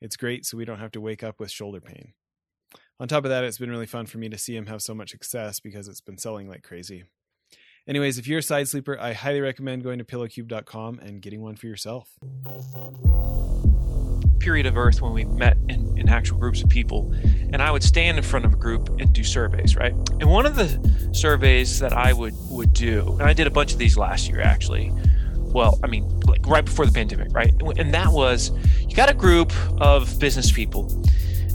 it's great so we don't have to wake up with shoulder pain. On top of that, it's been really fun for me to see him have so much success because it's been selling like crazy. Anyways, if you're a side sleeper, I highly recommend going to pillowcube.com and getting one for yourself. Period of Earth when we met in, in actual groups of people, and I would stand in front of a group and do surveys, right? And one of the surveys that I would would do, and I did a bunch of these last year actually. Well, I mean, like right before the pandemic, right? And that was you got a group of business people,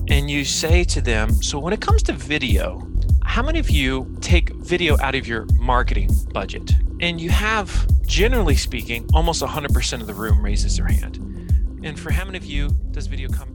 and you say to them, so when it comes to video, how many of you take video out of your marketing budget? And you have, generally speaking, almost 100% of the room raises their hand. And for how many of you does video come,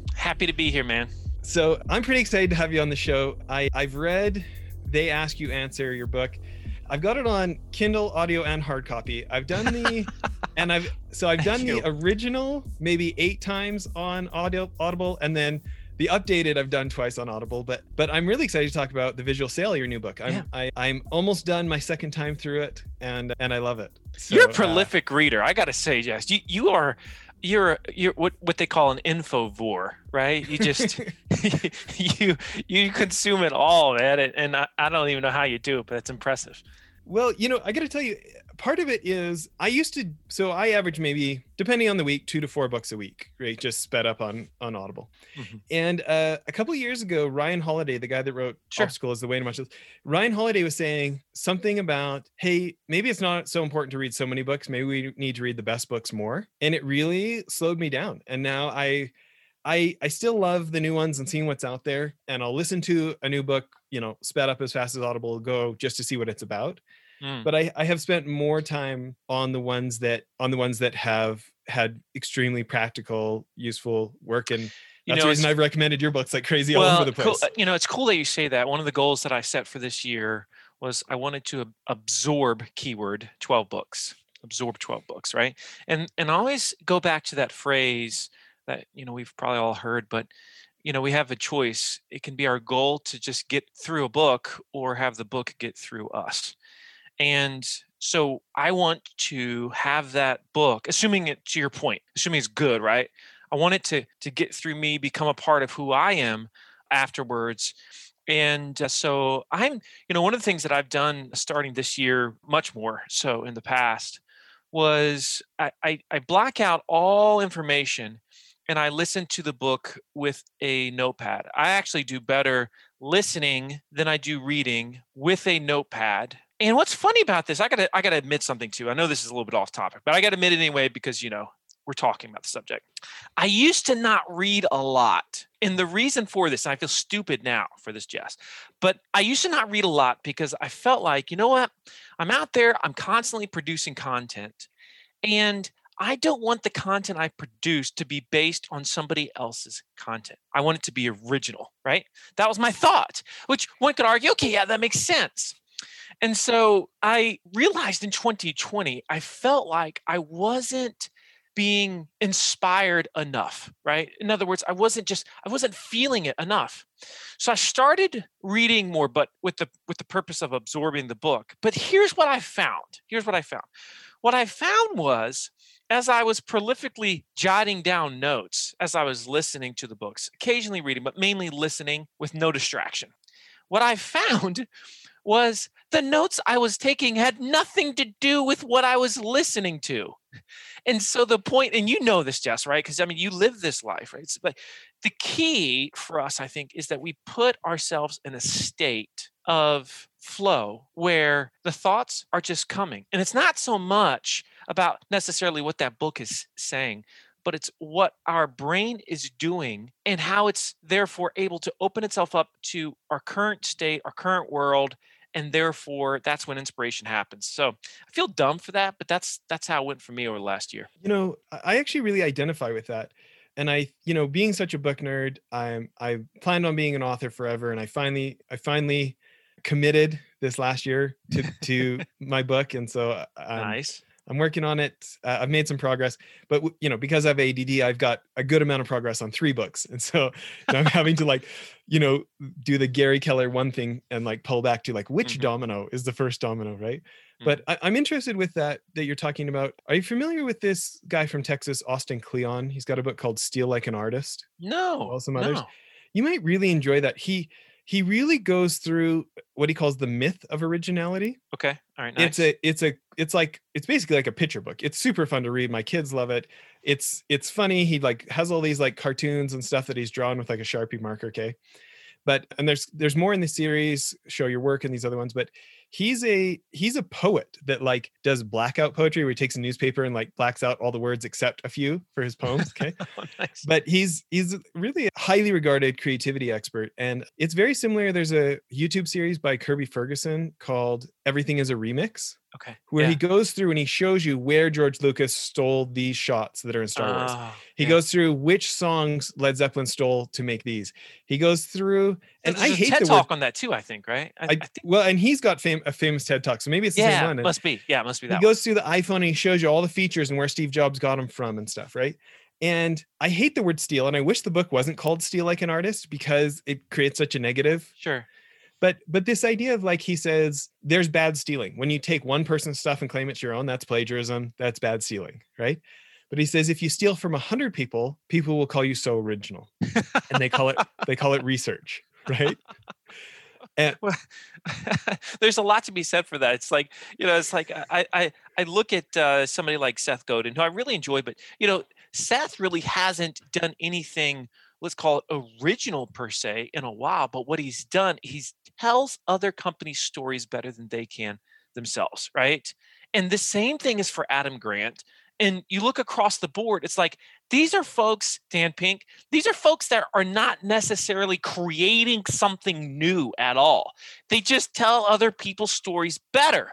Happy to be here, man. So I'm pretty excited to have you on the show. I, I've read They Ask You Answer, your book. I've got it on Kindle, audio, and hard copy. I've done the, and I've so I've done the original maybe eight times on audio Audible, and then the updated I've done twice on Audible. But but I'm really excited to talk about the visual sale, your new book. I'm yeah. I, I'm almost done my second time through it, and and I love it. So, You're a uh, prolific uh, reader. I got to say, Jess, you you are you're you're what what they call an infovore, right? You just you you consume it all, man, and I, I don't even know how you do it, but it's impressive. Well, you know, I got to tell you, part of it is I used to, so I average maybe, depending on the week, two to four books a week, right? Just sped up on on Audible. Mm-hmm. And uh, a couple years ago, Ryan Holiday, the guy that wrote sure. Obstacle is the Way to Much, Ryan Holiday was saying something about, hey, maybe it's not so important to read so many books. Maybe we need to read the best books more. And it really slowed me down. And now I, I I still love the new ones and seeing what's out there, and I'll listen to a new book, you know, sped up as fast as Audible go just to see what it's about. Mm. But I, I have spent more time on the ones that on the ones that have had extremely practical, useful work and you that's know, the reason I've recommended your books like crazy well, all over the place. Cool. You know, it's cool that you say that. One of the goals that I set for this year was I wanted to absorb keyword 12 books, absorb 12 books, right? And and always go back to that phrase that you know we've probably all heard, but you know we have a choice. It can be our goal to just get through a book or have the book get through us. And so I want to have that book, assuming it to your point, assuming it's good, right? I want it to to get through me, become a part of who I am afterwards. And uh, so I'm, you know, one of the things that I've done starting this year, much more so in the past, was I, I, I block out all information and I listen to the book with a notepad. I actually do better listening than I do reading with a notepad and what's funny about this, I gotta I gotta admit something too. I know this is a little bit off topic, but I gotta admit it anyway because you know we're talking about the subject. I used to not read a lot. And the reason for this, I feel stupid now for this, Jess, but I used to not read a lot because I felt like, you know what? I'm out there, I'm constantly producing content. And I don't want the content I produce to be based on somebody else's content. I want it to be original, right? That was my thought, which one could argue, okay, yeah, that makes sense. And so I realized in 2020, I felt like I wasn't being inspired enough, right? In other words, I wasn't just I wasn't feeling it enough. So I started reading more but with the with the purpose of absorbing the book. But here's what I found. Here's what I found. What I found was as I was prolifically jotting down notes as I was listening to the books, occasionally reading, but mainly listening with no distraction. What I found was the notes I was taking had nothing to do with what I was listening to. And so the point, and you know this, Jess, right? Because I mean, you live this life, right? But the key for us, I think, is that we put ourselves in a state of flow where the thoughts are just coming. And it's not so much about necessarily what that book is saying, but it's what our brain is doing and how it's therefore able to open itself up to our current state, our current world, and therefore that's when inspiration happens. So i feel dumb for that but that's that's how it went for me over the last year. You know i actually really identify with that and i you know being such a book nerd i'm i planned on being an author forever and i finally i finally committed this last year to to my book and so um, nice I'm working on it. Uh, I've made some progress, but you know, because I have ADD, I've got a good amount of progress on three books, and so I'm having to like, you know, do the Gary Keller one thing and like pull back to like which mm-hmm. domino is the first domino, right? Mm-hmm. But I, am interested with that that you're talking about. Are you familiar with this guy from Texas, Austin Kleon? He's got a book called Steal Like an Artist. No, well, some others. No. You might really enjoy that. He he really goes through what he calls the myth of originality. Okay. All right. Nice. It's a it's a it's like it's basically like a picture book. It's super fun to read. My kids love it. It's it's funny. He like has all these like cartoons and stuff that he's drawn with like a Sharpie marker, okay? But and there's there's more in the series, show your work and these other ones, but he's a he's a poet that like does blackout poetry where he takes a newspaper and like blacks out all the words except a few for his poems okay? Oh, nice. but he's he's really a highly regarded creativity expert and it's very similar. There's a youtube series by kirby ferguson called everything is a remix Okay. Where yeah. he goes through and he shows you where George Lucas stole these shots that are in Star Wars. Oh, he yeah. goes through which songs Led Zeppelin stole to make these. He goes through and There's I hate TED the talk word, on that too. I think right. I, I, I think, well, and he's got fam- a famous TED talk, so maybe it's the yeah, same one. Must be. Yeah, must be that. He goes through the iPhone and he shows you all the features and where Steve Jobs got them from and stuff, right? And I hate the word steal, and I wish the book wasn't called Steal Like an Artist because it creates such a negative. Sure but but this idea of like he says there's bad stealing. When you take one person's stuff and claim it's your own that's plagiarism that's bad stealing right? But he says if you steal from 100 people people will call you so original. And they call it they call it research right? And well, there's a lot to be said for that. It's like you know it's like i i, I look at uh, somebody like seth godin who i really enjoy but you know seth really hasn't done anything let's call it original per se in a while but what he's done he tells other companies stories better than they can themselves right? And the same thing is for adam grant and you look across the board it's like these are folks dan pink these are folks that are not necessarily creating something new at all. They just tell other people's stories better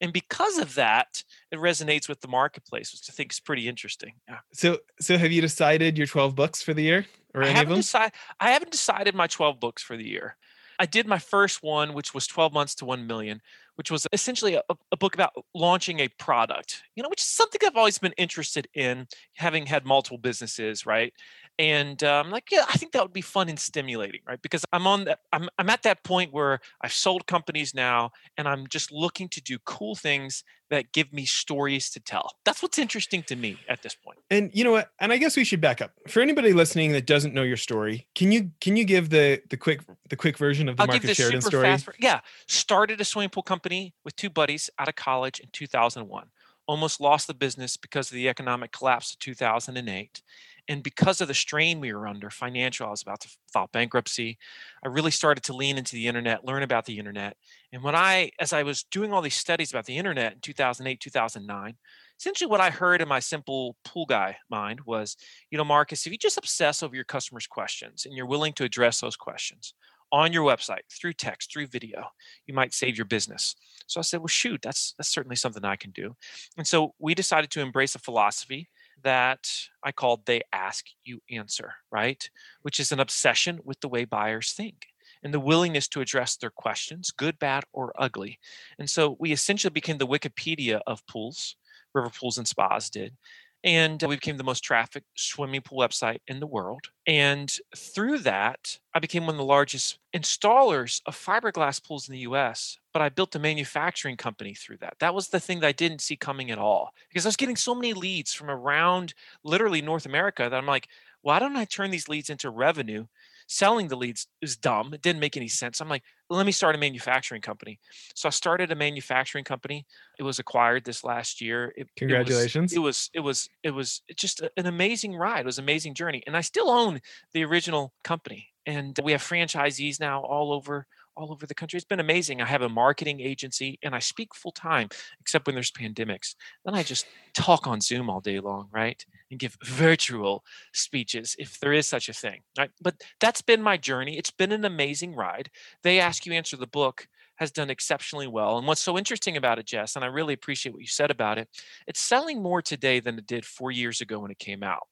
and because of that it resonates with the marketplace which i think is pretty interesting. Yeah. so so have you decided your 12 books for the year or I any haven't of them? decide, i haven't decided my 12 books for the year i did my first one which was 12 months to 1 million which was essentially a, a book about launching a product you know which is something i've always been interested in having had multiple businesses right and uh, I'm like, yeah, I think that would be fun and stimulating, right? Because I'm on that, I'm I'm at that point where I've sold companies now, and I'm just looking to do cool things that give me stories to tell. That's what's interesting to me at this point. And you know what? And I guess we should back up for anybody listening that doesn't know your story. Can you can you give the the quick the quick version of the I'll Marcus Sheridan story? Fast, yeah, started a swimming pool company with two buddies out of college in 2001 almost lost the business because of the economic collapse of 2008 and because of the strain we were under financial i was about to file bankruptcy. I really started to lean into the internet learn about the internet and when i as i was doing all these studies about the internet in 2008 2009 essentially what i heard in my simple pool guy mind was you know marcus if you just obsess over your customers questions and you're willing to address those questions on your website through text through video you might save your business. So i said well shoot that's that's certainly something i can do. And so we decided to embrace a philosophy that I called They Ask You Answer, right? Which is an obsession with the way buyers think and the willingness to address their questions, good, bad, or ugly. And so we essentially became the Wikipedia of pools, river pools and spas did. And we became the most trafficked swimming pool website in the world. And through that, I became one of the largest installers of fiberglass pools in the US. But I built a manufacturing company through that. That was the thing that I didn't see coming at all because I was getting so many leads from around literally North America that I'm like, why don't I turn these leads into revenue? Selling the leads is dumb. It didn't make any sense. I'm like, let me start a manufacturing company. So I started a manufacturing company. It was acquired this last year. It, Congratulations. It was, it was, it was, it was just an amazing ride. It was an amazing journey. And I still own the original company. And we have franchisees now all over all over the country. It's been amazing. I have a marketing agency and I speak full time, except when there's pandemics. Then I just talk on Zoom all day long, right? And give virtual speeches if there is such a thing, right? But that's been my journey. It's been an amazing ride. They Ask You Answer the book has done exceptionally well. And what's so interesting about it, Jess, and I really appreciate what you said about it, it's selling more today than it did four years ago when it came out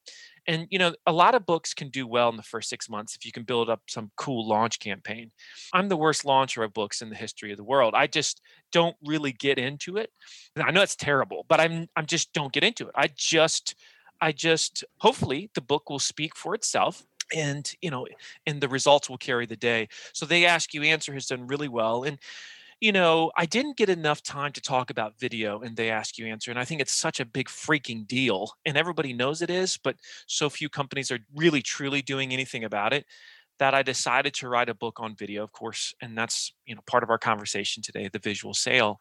and you know a lot of books can do well in the first six months if you can build up some cool launch campaign. I'm the worst launcher of books in the history of the world. I just don't really get into it. I know it's terrible but i'm i'm just don't get into it. I just i just hopefully the book will speak for itself and you know and the results will carry the day. So they ask you answer has done really well and you know, I didn't get enough time to talk about video and they ask you answer. And I think it's such a big freaking deal. And everybody knows it is, but so few companies are really truly doing anything about it that I decided to write a book on video, of course. And that's, you know, part of our conversation today, the visual sale.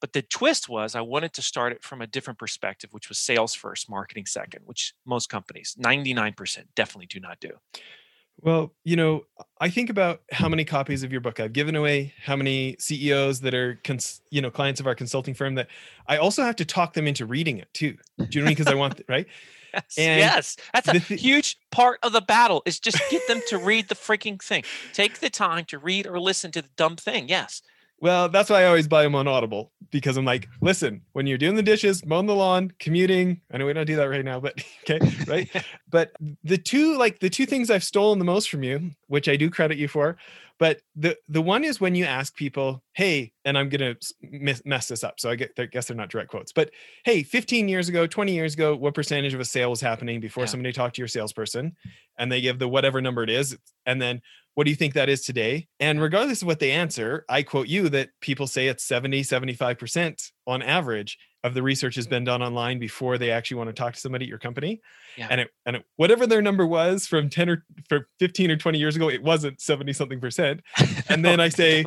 But the twist was I wanted to start it from a different perspective, which was sales first, marketing second, which most companies, 99% definitely do not do. Well, you know, I think about how many copies of your book I've given away, how many CEOs that are, cons- you know, clients of our consulting firm that I also have to talk them into reading it too. Do you know what I mean? Because I want, right? Yes, and yes, that's a th- huge part of the battle. Is just get them to read the freaking thing. Take the time to read or listen to the dumb thing. Yes, well, that's why I always buy them on Audible because I'm like, listen, when you're doing the dishes, mowing the lawn, commuting, I know we don't do that right now, but okay, right? but the two, like the two things I've stolen the most from you, which I do credit you for, but the the one is when you ask people, hey, and I'm gonna mess this up, so I, get, I guess they're not direct quotes, but hey, 15 years ago, 20 years ago, what percentage of a sale was happening before yeah. somebody talked to your salesperson, and they give the whatever number it is, and then what do you think that is today? And regardless of what they answer, I quote you that people say it's 70, 75% on average of the research has been done online before they actually want to talk to somebody at your company. Yeah. And it, and it, whatever their number was from 10 or for 15 or 20 years ago, it wasn't 70 something percent. And then I say,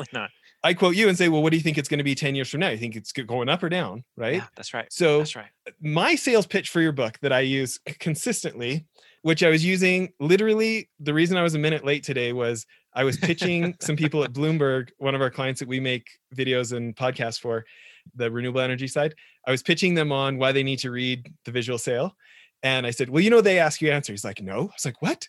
I quote you and say, well, what do you think it's going to be 10 years from now? You think it's going up or down? Right. Yeah, that's right. So that's right. My sales pitch for your book that I use consistently which I was using literally the reason I was a minute late today was I was pitching some people at Bloomberg, one of our clients that we make videos and podcasts for, the renewable energy side. I was pitching them on why they need to read the visual sale. And I said, Well, you know, they ask you answer. He's like, No. I was like, What?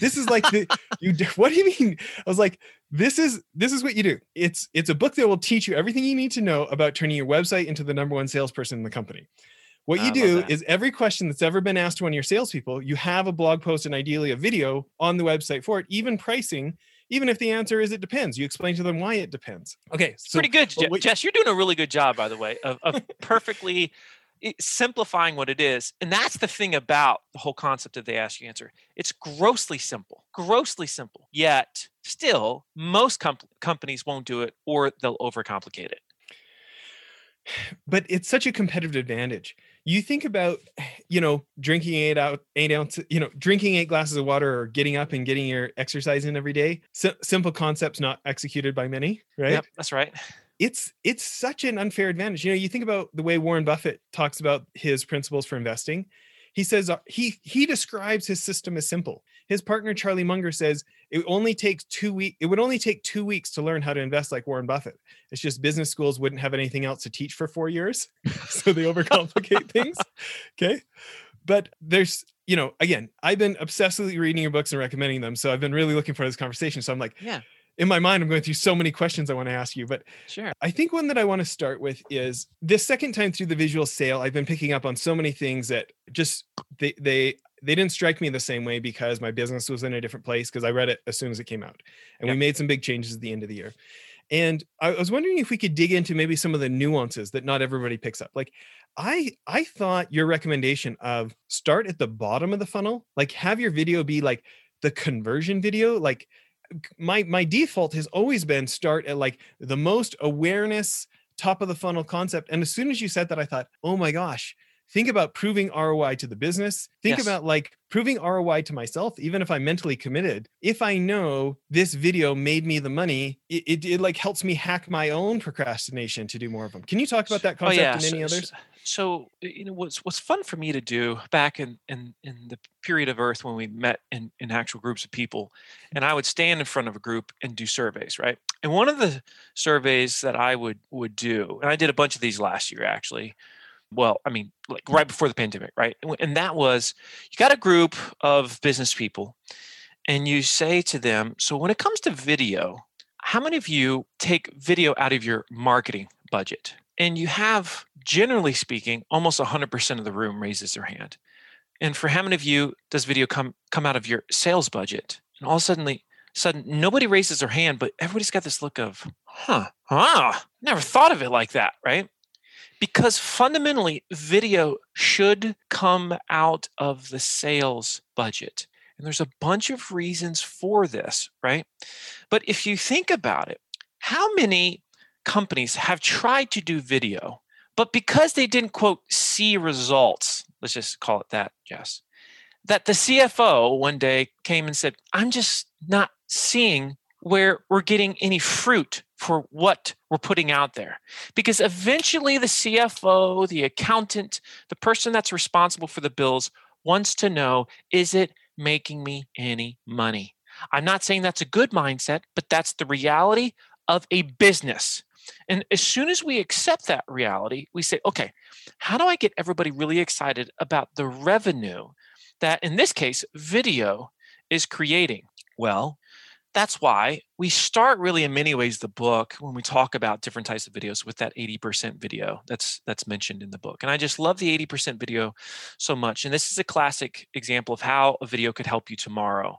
This is like the you what do you mean? I was like, this is this is what you do. It's it's a book that will teach you everything you need to know about turning your website into the number one salesperson in the company. What you do is every question that's ever been asked to one of your salespeople, you have a blog post and ideally a video on the website for it, even pricing. Even if the answer is it depends, you explain to them why it depends. Okay, so pretty good, Je- Jess. You're doing a really good job, by the way, of, of perfectly simplifying what it is. And that's the thing about the whole concept of the ask you answer. It's grossly simple, grossly simple. Yet, still, most com- companies won't do it or they'll overcomplicate it. But it's such a competitive advantage you think about you know drinking eight out eight ounces you know drinking eight glasses of water or getting up and getting your exercise in every day S- simple concepts not executed by many right? Yep, that's right. It's it's such an unfair advantage. You know you think about the way warren buffett talks about his principles for investing. He says uh, he he describes his system as simple. His partner charlie munger says it only takes two weeks it would only take two weeks to learn how to invest like warren buffett. It's just business schools wouldn't have anything else to teach for four years so they overcomplicate things. Okay? But there's you know again i've been obsessively reading your books and recommending them so i've been really looking for this conversation. So i'm like yeah. in my mind, I'm going through so many questions I want to ask you, but sure. I think one that I want to start with is this second time through the visual sale, I've been picking up on so many things that just they they they didn't strike me the same way because my business was in a different place because I read it as soon as it came out. And yep. we made some big changes at the end of the year. And I was wondering if we could dig into maybe some of the nuances that not everybody picks up. Like I I thought your recommendation of start at the bottom of the funnel, like have your video be like the conversion video, like my my default has always been start at like the most awareness top of the funnel concept and as soon as you said that i thought oh my gosh think about proving ROI to the business. Think Yes. about like proving ROI to myself, even if I'm mentally committed. If I know this video made me the money, it, it, it like helps me hack my own procrastination to do more of them. Can you talk about that oh, concept and any Oh, so, others? so- you know what's what's fun for me to do back in in in the period of Earth when we met in in actual groups of people, mm-hmm. and I would stand in front of a group and do surveys, right? And one of the surveys that I would would do, and I did a bunch of these last year actually. Well, I mean, like right before the pandemic, right? And, that was you got a group of business people, and you say to them, so when it comes to video, how many of you take video out of your marketing budget? And you have, generally speaking, almost 100% of the room raises their hand. And for how many of you does video come come out of your sales budget? And all of a sudden, sudden nobody raises their hand, but everybody's got this look of, huh, ah, never thought of it like that, right? Because fundamentally, video should come out of the sales budget. And there's a bunch of reasons for this, right? But if you think about it, how many companies have tried to do video, but because they didn't quote see results, let's just call it that, Jess, that the CFO one day came and said, I'm just not seeing where we're getting any fruit for what we're putting out there. Because eventually the CFO, the accountant, the person that's responsible for the bills wants to know is it making me any money? I'm not saying that's a good mindset, but that's the reality of a business. And as soon as we accept that reality, we say, okay, how do I get everybody really excited about the revenue that, in this case, video is creating? Well, that's why we start really in many ways the book when we talk about different types of videos with that 80% video that's that's mentioned in the book and i just love the 80% video so much and this is a classic example of how a video could help you tomorrow.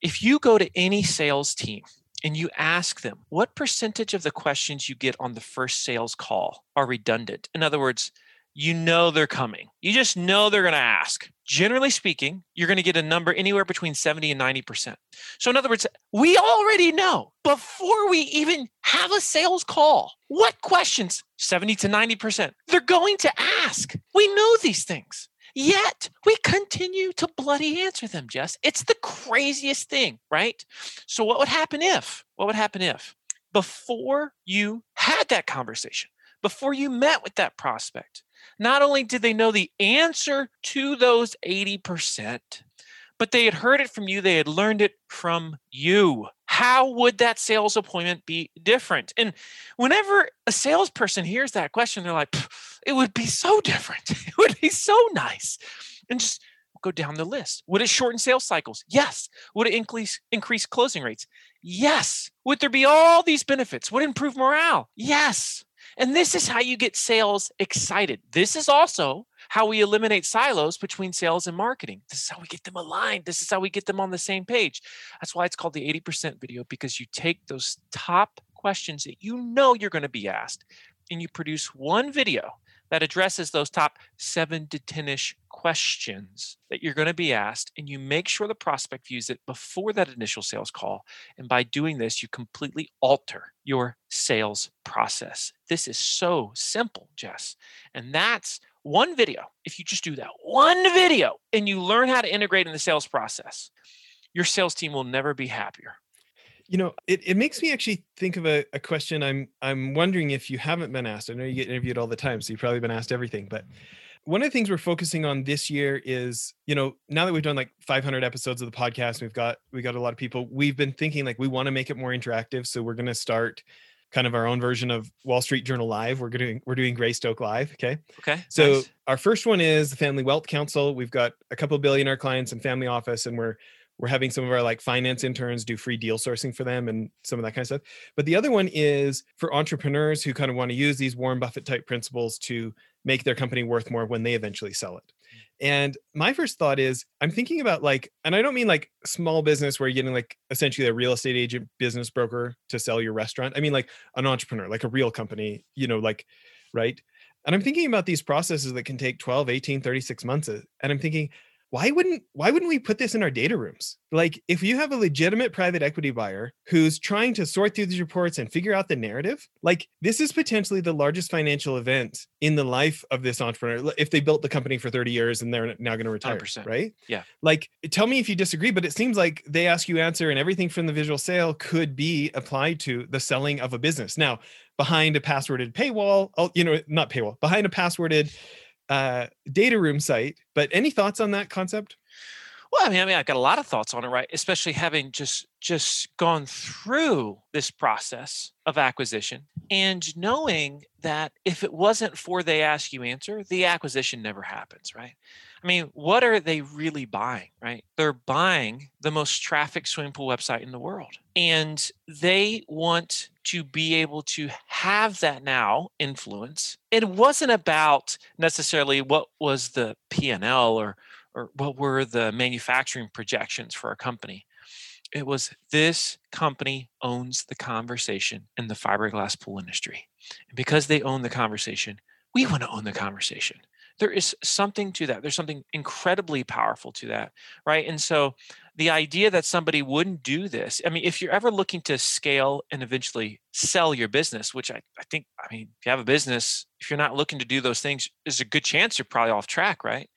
If you go to any sales team and you ask them what percentage of the questions you get on the first sales call are redundant? In other words you know they're coming. You just know they're going to ask. Generally speaking, you're going to get a number anywhere between 70 and 90%. So, in other words, we already know before we even have a sales call what questions, 70 to 90%, they're going to ask. We know these things. Yet we continue to bloody answer them, Jess. It's the craziest thing, right? So, what would happen if? What would happen if before you had that conversation, before you met with that prospect, not only did they know the answer to those 80%, but they had heard it from you, they had learned it from you. How would that sales appointment be different? And whenever a salesperson hears that question, they're like, it would be so different. It would be so nice. And just go down the list. Would it shorten sales cycles? Yes. Would it increase increase closing rates? Yes. Would there be all these benefits? Would it improve morale? Yes. And this is how you get sales excited. This is also how we eliminate silos between sales and marketing. This is how we get them aligned. This is how we get them on the same page. That's why it's called the 80% video because you take those top questions that you know you're going to be asked and you produce one video that addresses those top seven to 10 ish questions that you're going to be asked. And you make sure the prospect views it before that initial sales call. And by doing this, you completely alter your sales process. This is so simple, Jess. And that's one video. If you just do that one video and you learn how to integrate in the sales process, your sales team will never be happier. You know, it, it makes me actually think of a, a question I'm I'm wondering if you haven't been asked. I know you get interviewed all the time, so you've probably been asked everything. But one of the things we're focusing on this year is, you know, now that we've done like 500 episodes of the podcast, we've got we got a lot of people. We've been thinking like we want to make it more interactive, so we're going to start kind of our own version of Wall Street Journal Live. We're doing we're doing Greystoke Live. Okay. Okay. So nice. our first one is the Family Wealth Council. We've got a couple billionaire clients and family office, and we're we're having some of our like finance interns do free deal sourcing for them and some of that kind of stuff. But the other one is for entrepreneurs who kind of want to use these Warren Buffett type principles to make their company worth more when they eventually sell it. And my first thought is I'm thinking about like, and I don't mean like small business where you're getting like essentially a real estate agent business broker to sell your restaurant. I mean like an entrepreneur, like a real company, you know, like, right. And I'm thinking about these processes that can take 12, 18, 36 months. And I'm thinking, why wouldn't why wouldn't we put this in our data rooms? Like if you have a legitimate private equity buyer who's trying to sort through these reports and figure out the narrative like this is potentially the largest financial event in the life of this entrepreneur if they built the company for 30 years and they're now going to retire 100%. right? Yeah. Like tell me if you disagree but it seems like they ask you answer and everything from the visual sale could be applied to the selling of a business. Now behind a passworded paywall oh, you know not paywall behind a passworded uh, data room site. But any thoughts on that concept? Well, I mean, I mean, I've got a lot of thoughts on it, right? Especially having just just gone through this process of acquisition and knowing that if it wasn't for they ask you answer, the acquisition never happens, right? I mean, what are they really buying, right? They're buying the most traffic swimming pool website in the world. And they want to be able to have that now influence. It wasn't about necessarily what was the P&L or or what were the manufacturing projections for our company. It was this company owns the conversation in the fiberglass pool industry. And because they own the conversation, we want to own the conversation there is something to that. There's something incredibly powerful to that, right? And so the idea that somebody wouldn't do this, I mean, if you're ever looking to scale and eventually sell your business, which I, I think, I mean, if you have a business, if you're not looking to do those things, there's a good chance you're probably off track, right?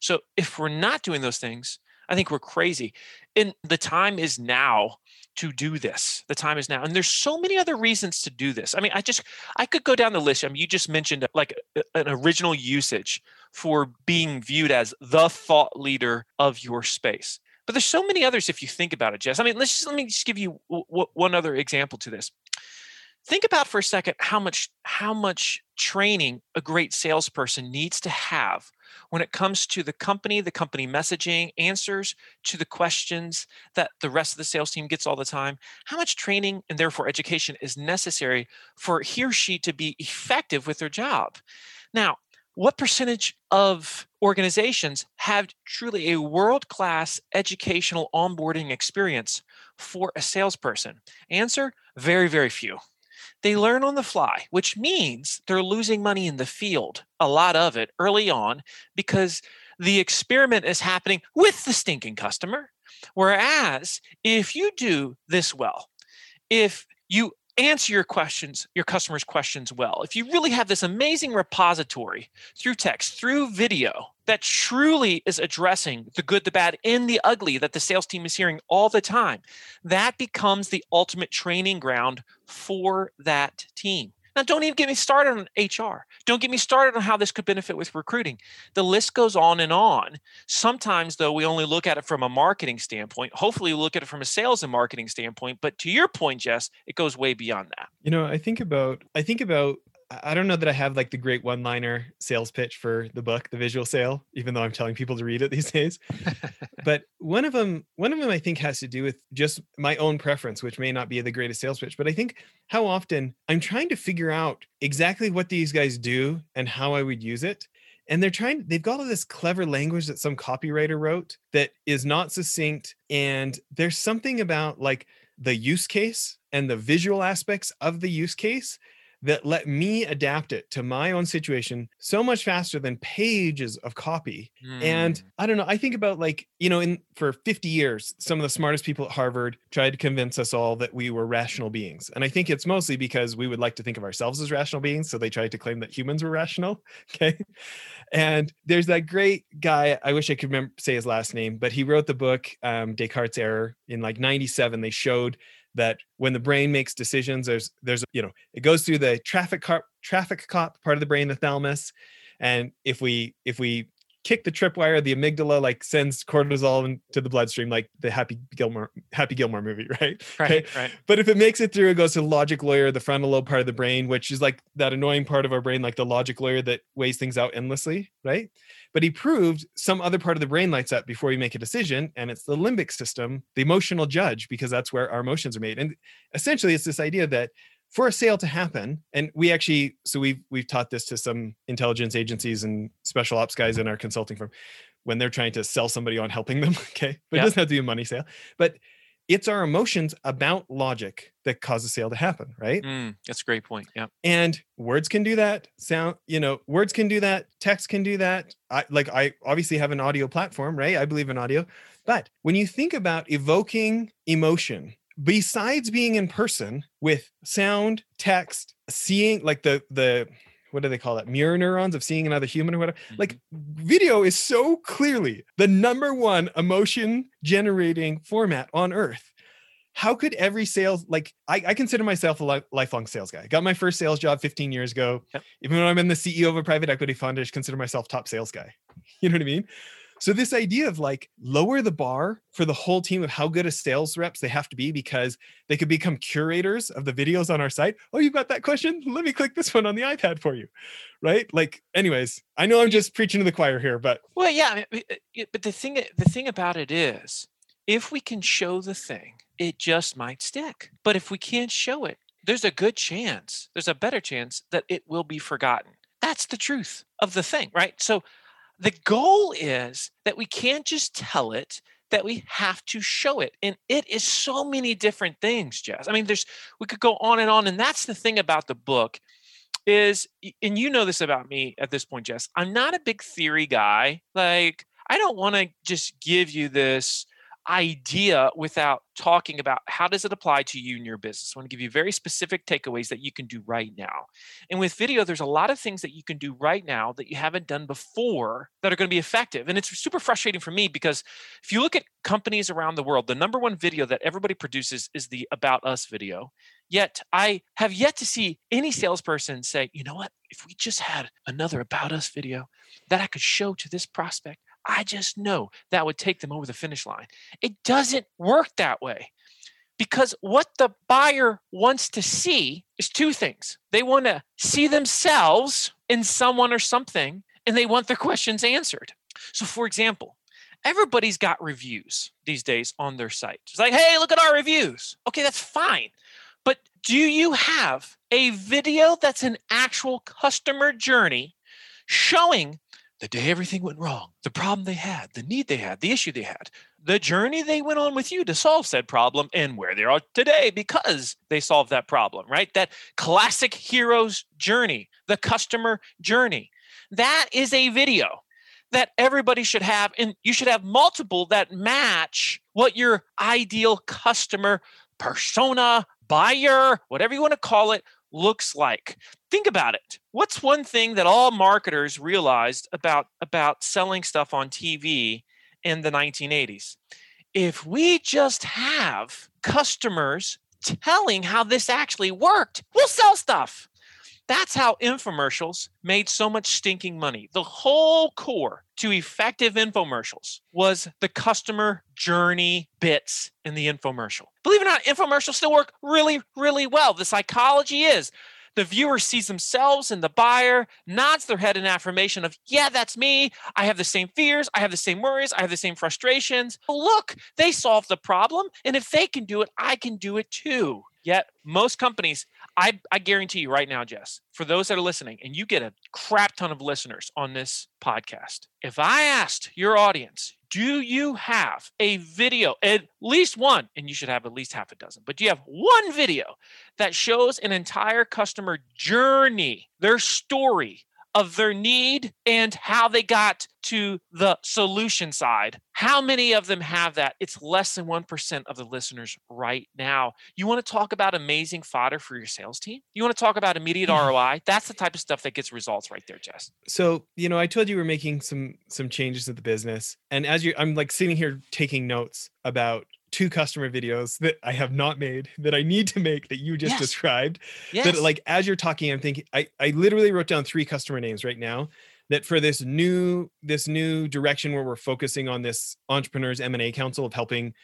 So if we're not doing those things, I think we're crazy. And the time is now to do this. The time is now. And there's so many other reasons to do this. I mean, I just I could go down the list. I mean, you just mentioned like an original usage for being viewed as the thought leader of your space. But there's so many others if you think about it, Jess. I mean, let's just let me just give you w- w- one other example to this. Think about for a second how much how much training a great salesperson needs to have when it comes to the company, the company messaging, answers to the questions that the rest of the sales team gets all the time, how much training and therefore education is necessary for he or she to be effective with their job? Now, what percentage of organizations have truly a world class educational onboarding experience for a salesperson? Answer very, very few. They learn on the fly, which means they're losing money in the field, a lot of it early on, because the experiment is happening with the stinking customer. Whereas if you do this well, if you answer your questions, your customers' questions well, if you really have this amazing repository through text, through video that truly is addressing the good, the bad, and the ugly that the sales team is hearing all the time, that becomes the ultimate training ground for that team. Now, don't even get me started on HR. Don't get me started on how this could benefit with recruiting. The list goes on and on. Sometimes, though, we only look at it from a marketing standpoint. Hopefully, we look at it from a sales and marketing standpoint. But to your point, Jess, it goes way beyond that. You know, I think about I think about I don't know that I have like the great one liner sales pitch for the book, The Visual Sale, even though I'm telling people to read it these days. but one of them, one of them I think has to do with just my own preference, which may not be the greatest sales pitch, but I think how often I'm trying to figure out exactly what these guys do and how I would use it. And they're trying, they've got all this clever language that some copywriter wrote that is not succinct. And there's something about like the use case and the visual aspects of the use case that let me adapt it to my own situation so much faster than pages of copy. Mm. And. I don't know, I think about like, you know, in for 50 years, some of the smartest people at Harvard tried to convince us all that we were rational beings. And I think it's mostly because we would like to think of ourselves as rational beings, so they tried to claim that humans were rational, okay? And there's that great guy, I wish I could remember say his last name, but he wrote the book um, Descartes' Error in like 97. They showed that when the brain makes decisions there's there's you know it goes through the traffic cop traffic cop part of the brain the thalamus. And if we if we kick the tripwire the amygdala like sends cortisol into the bloodstream like the happy gilmore happy gilmore movie right? Right, okay? right. But if it makes it through it goes to the logic lawyer the frontal lobe part of the brain which is like that annoying part of our brain like the logic lawyer that weighs things out endlessly right but he proved some other part of the brain lights up before you make a decision, and it's the limbic system, the emotional judge, because that's where our emotions are made. And essentially, it's this idea that for a sale to happen, and we actually, so we've we've taught this to some intelligence agencies and special ops guys in our consulting firm when they're trying to sell somebody on helping them. Okay, but it doesn't have to be a money sale, but it's our emotions about logic that cause a sale to happen, right? Mm, that's a great point. Yeah. And words can do that. Sound, you know, words can do that. Text can do that. I like I obviously have an audio platform, right? I believe in audio. But when you think about evoking emotion, besides being in person with sound, text, seeing like the the what do they call that mirror neurons of seeing another human or whatever mm-hmm. like video is so clearly the number one emotion generating format on earth how could every sales like I, I consider myself a li- lifelong sales guy. I got my first sales job 15 years ago. Yep. Even when I'm in the CEO of a private equity fund, I just consider myself top sales guy. You know what I mean? So this idea of like lower the bar for the whole team of how good a sales reps they have to be because they could become curators of the videos on our site. Oh, you've got that question? Let me click this one on the iPad for you. Right? Like, anyways, I know I'm just preaching to the choir here, but well, yeah, uh, but the thing the thing about it is if we can show the thing it just might stick. But if we can't show it, there's a good chance, there's a better chance that it will be forgotten. That's the truth of the thing, right? So the goal is that we can't just tell it, that we have to show it. And it is so many different things, Jess. I mean, there's we could go on and on. And that's the thing about the book is and you know this about me at this point, Jess. I'm not a big theory guy. Like, I don't want to just give you this idea without talking about how does it apply to you and your business. I want to give you very specific takeaways that you can do right now. And with video, there's a lot of things that you can do right now that you haven't done before that are going to be effective. And it's super frustrating for me because if you look at companies around the world, the number one video that everybody produces is the about us video. Yet I have yet to see any salesperson say, you know what, if we just had another about us video that I could show to this prospect, I just know that would take them over the finish line. It doesn't work that way because what the buyer wants to see is two things. They want to see themselves in someone or something, and they want their questions answered. So, for example, everybody's got reviews these days on their site. It's like, hey, look at our reviews. Okay, that's fine. But do you have a video that's an actual customer journey showing the day everything went wrong, the problem they had, the need they had, the issue they had, the journey they went on with you to solve said problem, and where they are today because they solved that problem, right? That classic hero's journey, the customer journey. That is a video that everybody should have, and you should have multiple that match what your ideal customer persona, buyer, whatever you want to call it, looks like. Think about it. What's one thing that all marketers realized about about selling stuff on TV in the 1980s? If we just have customers telling how this actually worked, we'll sell stuff. That's how infomercials made so much stinking money. The whole core to effective infomercials was the customer journey bits in the infomercial. Believe it or not, infomercials still work really, really well. The psychology is the viewer sees themselves and the buyer nods their head in affirmation of, yeah, that's me. I have the same fears. I have the same worries. I have the same frustrations. Look, they solved the problem. And if they can do it, I can do it too. Yet most companies, I, I guarantee you right now, Jess, for those that are listening, and you get a crap ton of listeners on this podcast, if I asked your audience, do you have a video, at least one, and you should have at least half a dozen, but do you have one video that shows an entire customer journey, their story, of their need and how they got to the solution side. How many of them have that? It's less than 1% of the listeners right now. You want to talk about amazing fodder for your sales team? You want to talk about immediate ROI? That's the type of stuff that gets results right there, Jess. So, you know, I told you we're making some some changes to the business. And as you I'm like sitting here taking notes about two customer videos that I have not made that I need to make that you just yes. described. Yes. That like as you're talking, I'm thinking I, I literally wrote down three customer names right now that for this new this new direction where we're focusing on this entrepreneurs M&A council of helping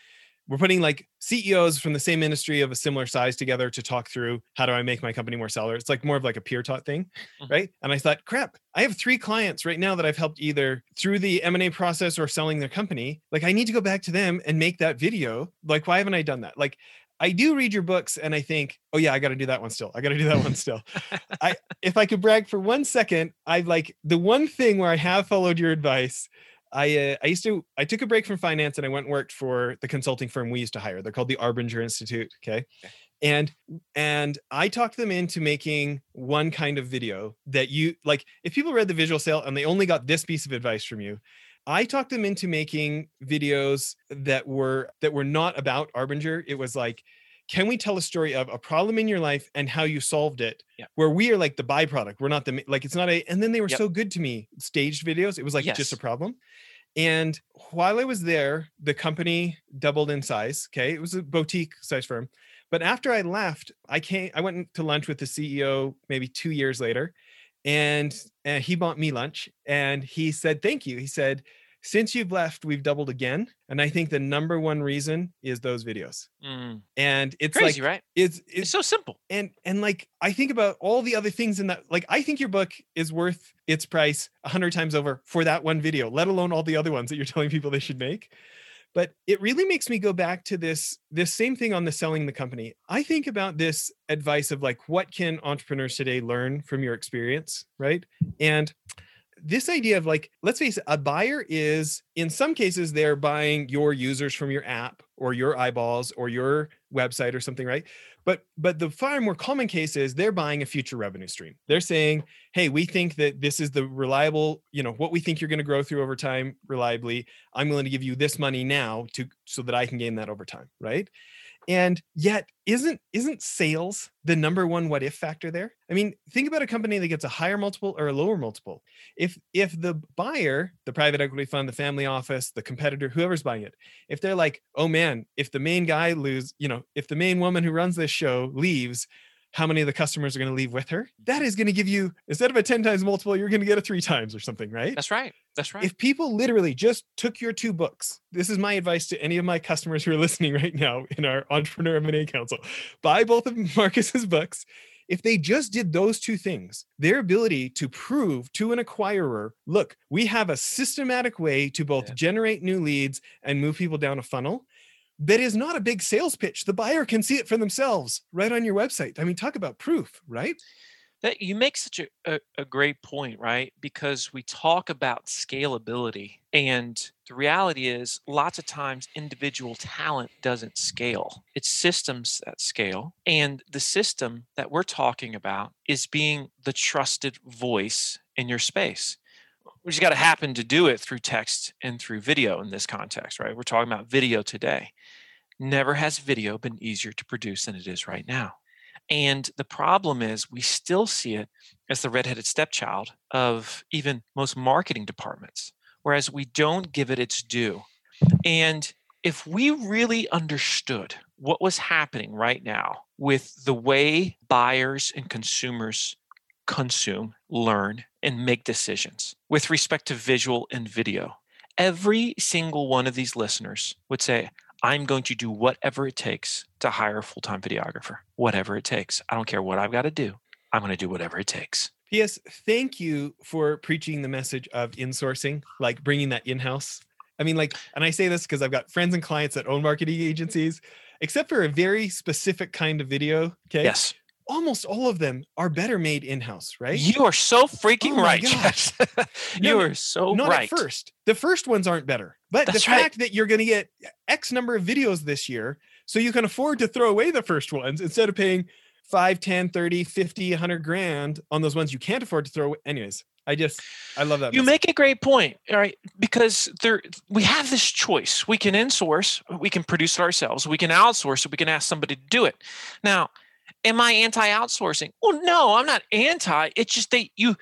we're putting like CEOs from the same industry of a similar size together to talk through how do I make my company more seller. It's like more of like a peer taught thing, mm-hmm. right? And I thought, crap, I have three clients right now that I've helped either through the M&A process or selling their company. Like I need to go back to them and make that video. Like why haven't I done that? Like I do read your books and I think, oh yeah, I got to do that one still. I got to do that one still. I if I could brag for one second, I like the one thing where I have followed your advice I uh, I used to I took a break from finance and I went and worked for the consulting firm we used to hire. They're called the Arbinger Institute. Okay. And and I talked them into making one kind of video that you like. If people read the visual sale and they only got this piece of advice from you, I talked them into making videos that were that were not about Arbinger. It was like can we tell a story of a problem in your life and how you solved it yeah. where we are like the byproduct we're not the like it's not a and then they were Yep. so good to me staged videos it was like just a problem and while i was there the company doubled in size okay it was a boutique size firm but after i left i came i went to lunch with the ceo maybe two years later and, and he bought me lunch and he said thank you he said since you've left we've doubled again and i think the number one reason is those videos. Mm, and it's crazy, like right? it's It's it's so simple. and and like i think about all the other things in that like i think your book is worth its price a hundred times over for that one video let alone all the other ones that you're telling people they should make. But it really makes me go back to this this same thing on the selling the company. I think about this advice of like what can entrepreneurs today learn from your experience right? And this idea of like let's face it a buyer is in some cases they're buying your users from your app or your eyeballs or your website or something right? But but the far more common case is they're buying a future revenue stream. They're saying hey we think that this is the reliable you know what we think you're going to grow through over time reliably. I'm willing to give you this money now to so that i can gain that over time right and yet isn't isn't sales the number one what if factor there? I mean think about a company that gets a higher multiple or a lower multiple. If if the buyer the private equity fund the family office the competitor whoever's buying it if they're like oh man if the main guy lose you know if the main woman who runs this show leaves how many of the customers are going to leave with her that is going to give you instead of a 10 times multiple you're going to get a three times or something right That's right. That's right. if people literally just took your two books this is my advice to any of my customers who are listening right now in our entrepreneur m&a council buy both of marcus's books if they just did those two things their ability to prove to an acquirer look we have a systematic way to both Yeah. generate new leads and move people down a funnel that is not a big sales pitch. The buyer can see it for themselves right on your website. I mean talk about proof right? That you make such a, a, a great point right? Because we talk about scalability and the reality is lots of times individual talent doesn't scale. It's systems that scale and the system that we're talking about is being the trusted voice in your space. We just got to happen to do it through text and through video in this context right? We're talking about video today never has video been easier to produce than it is right now and the problem is, we still see it as the redheaded stepchild of even most marketing departments, whereas we don't give it its due. And if we really understood what was happening right now with the way buyers and consumers consume, learn, and make decisions with respect to visual and video, every single one of these listeners would say, I'm going to do whatever it takes to hire a full time videographer, whatever it takes. I don't care what I've got to do. I'm going to do whatever it takes. P.S. Thank you for preaching the message of insourcing, like bringing that in house. I mean, like, and I say this because I've got friends and clients that own marketing agencies, except for a very specific kind of video. Okay. Yes. Almost all of them are better made in house, right? You are so freaking Oh right. You No, are so Not right. at first. The first ones aren't better, but That's the right. fact that you're going to get X number of videos this year, so you can afford to throw away the first ones instead of paying 5, 10, 30, 50, 100 grand on those ones you can't afford to throw away. Anyways, I just, I love that. You message. make a great point, all right? Because there, we have this choice. We can insource, we can produce it ourselves, we can outsource we can ask somebody to do it. Now, am I anti-outsourcing? Well, no, I'm not anti. It's just that you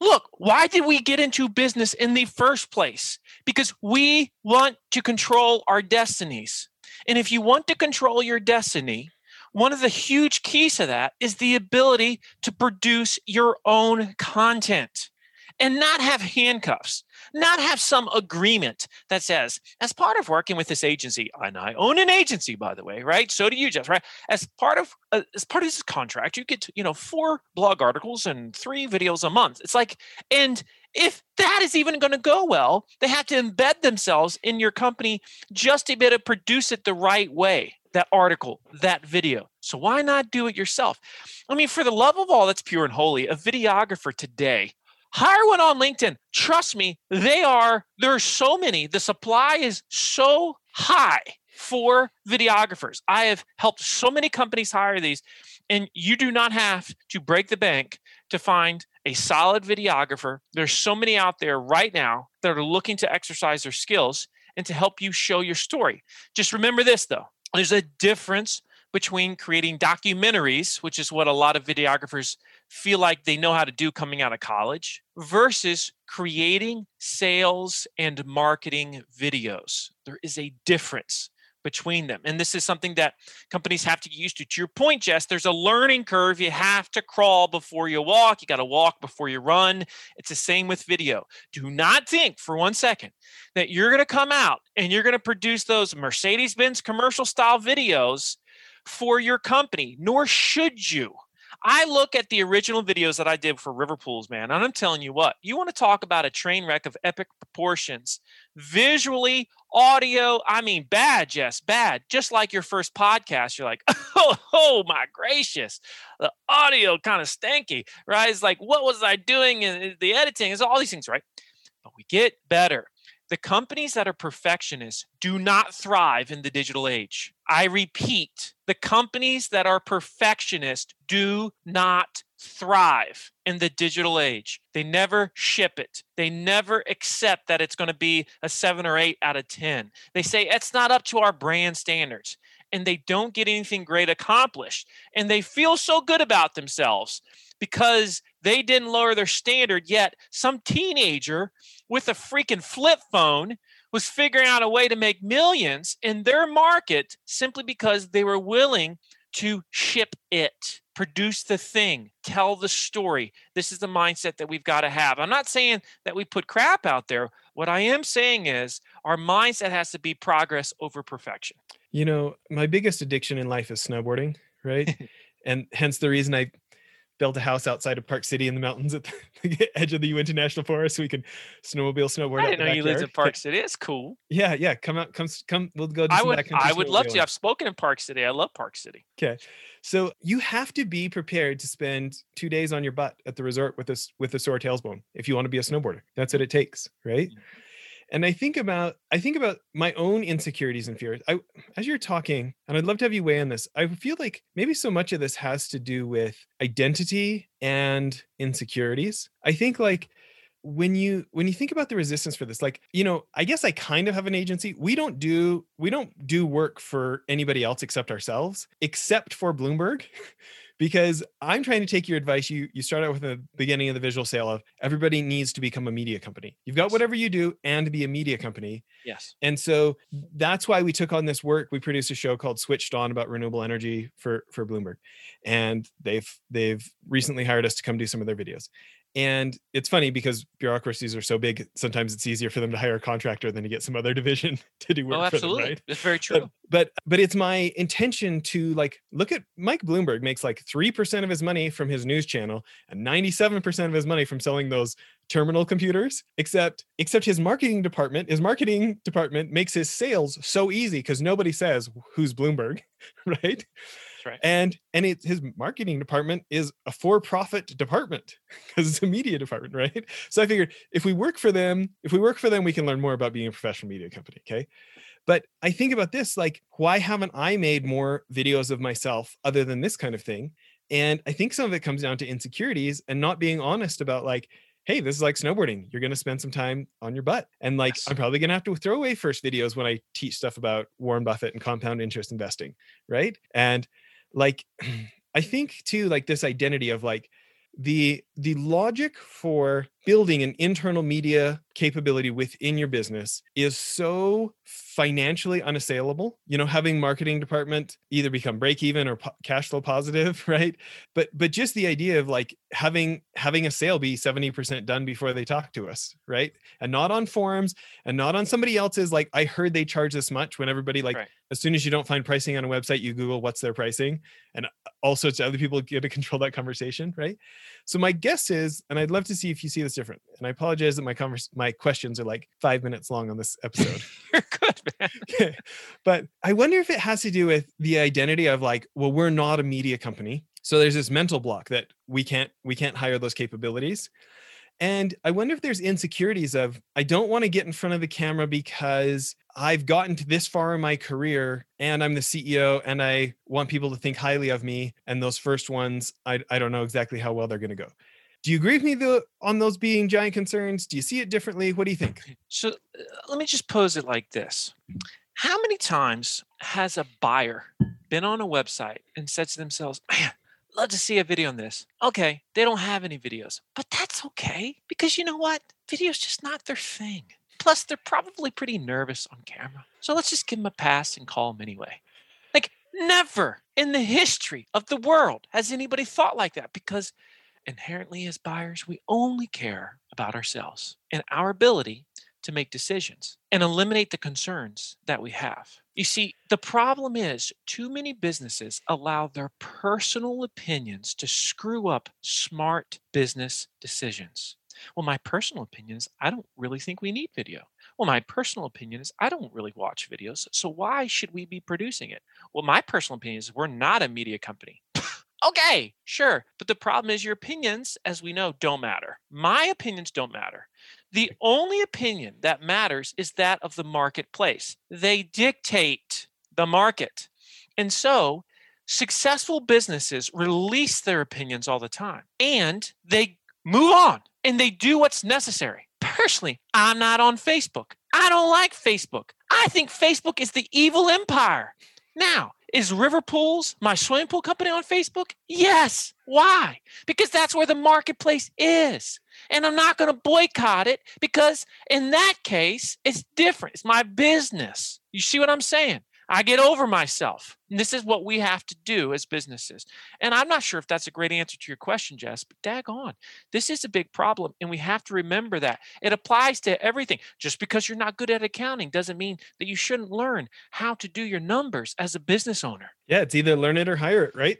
look. Why did we get into business in the first place? Because we want to control our destinies, and if you want to control your destiny. One of the huge keys to that is the ability to produce your own content and not have handcuffs, not have some agreement that says, as part of working with this agency, and I own an agency, by the way, right? So do you, Jeff, right? As part of uh, as part of this contract, you get you know four blog articles and three videos a month. It's like, and if that is even going to go well, they have to embed themselves in your company just to be able to produce it the right way. That article, that video. So why not do it yourself? I mean, for the love of all that's pure and holy, a videographer today hire one on LinkedIn. Trust me, they are, there are so many. The supply is so high for videographers. I have helped so many companies hire these, and you do not have to break the bank to find a solid videographer. There's so many out there right now that are looking to exercise their skills and to help you show your story. Just remember this though there's a difference between creating documentaries, which is what a lot of videographers feel like they know how to do coming out of college, versus creating sales and marketing videos. There is a difference between them. And this is something that companies have to get used to. To your point, Jess, there's a learning curve. You have to crawl before you walk. You got to walk before you run. It's the same with video. Do not think for one second that you're going to come out and you're going to produce those Mercedes Benz commercial style videos for your company, nor should you. I look at the original videos that I did for River Pools, man, and I'm telling you what, you want to talk about a train wreck of epic proportions, visually, audio, I mean, bad, yes, bad. Just like your first podcast, you're like, oh, oh my gracious, the audio kind of stanky, right? It's like, what was I doing? And the editing is all these things, right? But we get better. The companies that are perfectionists do not thrive in the digital age. I repeat, the companies that are perfectionists do not thrive in the digital age. They never ship it. They never accept that it's going to be a seven or eight out of 10. They say it's not up to our brand standards and they don't get anything great accomplished. And they feel so good about themselves because they didn't lower their standard yet. Some teenager with a freaking flip phone was figuring out a way to make millions in their market simply because they were willing to ship it, produce the thing, tell the story. This is the mindset that we've got to have. I'm not saying that we put crap out there. What I am saying is our mindset has to be progress over perfection. You know, my biggest addiction in life is snowboarding, right? and hence the reason I built a house outside of Park City in the mountains at the edge of the Uinta National Forest so we can snowmobile, snowboard. I didn't know you lived in Park City. It's cool. Yeah, yeah. Come out, come, come. We'll go. I would, I would love to. I've spoken in Park City. I love Park City. Okay, so you have to be prepared to spend two days on your butt at the resort with this with a sore tailbone if you want to be a snowboarder. That's what it takes, right? Mm-hmm and i think about i think about my own insecurities and fears. I as you're talking and i'd love to have you weigh in this i feel like maybe so much of this has to do with identity and insecurities. I think like when you when you think about the resistance for this like you know i guess i kind of have an agency. We don't do we don't do work for anybody else except ourselves except for bloomberg because I'm trying to take your advice. You you start out with the beginning of the visual sale of everybody needs to become a media company. You've got whatever you do and be a media company. Yes. And so that's why we took on this work. We produced a show called Switched On about renewable energy for for Bloomberg. And they've they've recently hired us to come do some of their videos. And it's funny because bureaucracies are so big, sometimes it's easier for them to hire a contractor than to get some other division to do oh, work oh, absolutely. for them, right? That's very true. But, but but it's my intention to like look at Mike Bloomberg makes like 3% of his money from his news channel and 97% of his money from selling those terminal computers except except his marketing department his marketing department makes his sales so easy because nobody says who's bloomberg right right. And and it, his marketing department is a for-profit department because it's a media department, right? So I figured if we work for them, if we work for them, we can learn more about being a professional media company. Okay. But I think about this like, why haven't I made more videos of myself other than this kind of thing? And I think some of it comes down to insecurities and not being honest about like, hey, this is like snowboarding. You're going to spend some time on your butt. And like, yes. I'm probably going to have to throw away first videos when I teach stuff about Warren Buffett and compound interest investing. Right. And like i think too like this identity of like the the logic for building an internal media capability within your business is so financially unassailable. You know having marketing department either become break even or po- cash flow positive right? But but just the idea of like having having a sale be 70% done before they talk to us right? And not on forums and not on somebody else's like i heard they charge this much when everybody like right. as soon as you don't find pricing on a website you google what's their pricing and uh, all sorts of other people get to control that conversation right so my guess is and i'd love to see if you see this different. And I apologize that my convers- my questions are like five minutes long on this episode. You're good, man. but I wonder if it has to do with the identity of like, well, we're not a media company. So there's this mental block that we can't we can't hire those capabilities. And I wonder if there's insecurities of I don't want to get in front of the camera because I've gotten to this far in my career and I'm the CEO and I want people to think highly of me. And those first ones, I, I don't know exactly how well they're going to go. Do you agree with me though, on those being giant concerns? Do you see it differently? What do you think? So uh, let me just pose it like this How many times has a buyer been on a website and said to themselves, man, love to see a video on this. Okay, they don't have any videos, but that's okay because you know what? Video's just not their thing. Plus, they're probably pretty nervous on camera. So let's just give them a pass and call them anyway. Like, never in the history of the world has anybody thought like that because inherently, as buyers, we only care about ourselves and our ability to make decisions and eliminate the concerns that we have. You see, the problem is too many businesses allow their personal opinions to screw up smart business decisions. Well, my personal opinion is I don't really think we need video. Well, my personal opinion is I don't really watch videos. So why should we be producing it? Well, my personal opinion is we're not a media company. okay, sure. But the problem is your opinions, as we know, don't matter. My opinions don't matter. The only opinion that matters is that of the marketplace. They dictate the market. And so, successful businesses release their opinions all the time and they move on and they do what's necessary. Personally, I'm not on Facebook. I don't like Facebook. I think Facebook is the evil empire. Now, is River Pools, my swimming pool company, on Facebook? Yes. Why? Because that's where the marketplace is. And I'm not going to boycott it because, in that case, it's different. It's my business. You see what I'm saying? I get over myself. And this is what we have to do as businesses. And I'm not sure if that's a great answer to your question, Jess, but daggone, this is a big problem. And we have to remember that it applies to everything. Just because you're not good at accounting doesn't mean that you shouldn't learn how to do your numbers as a business owner. Yeah, it's either learn it or hire it, right?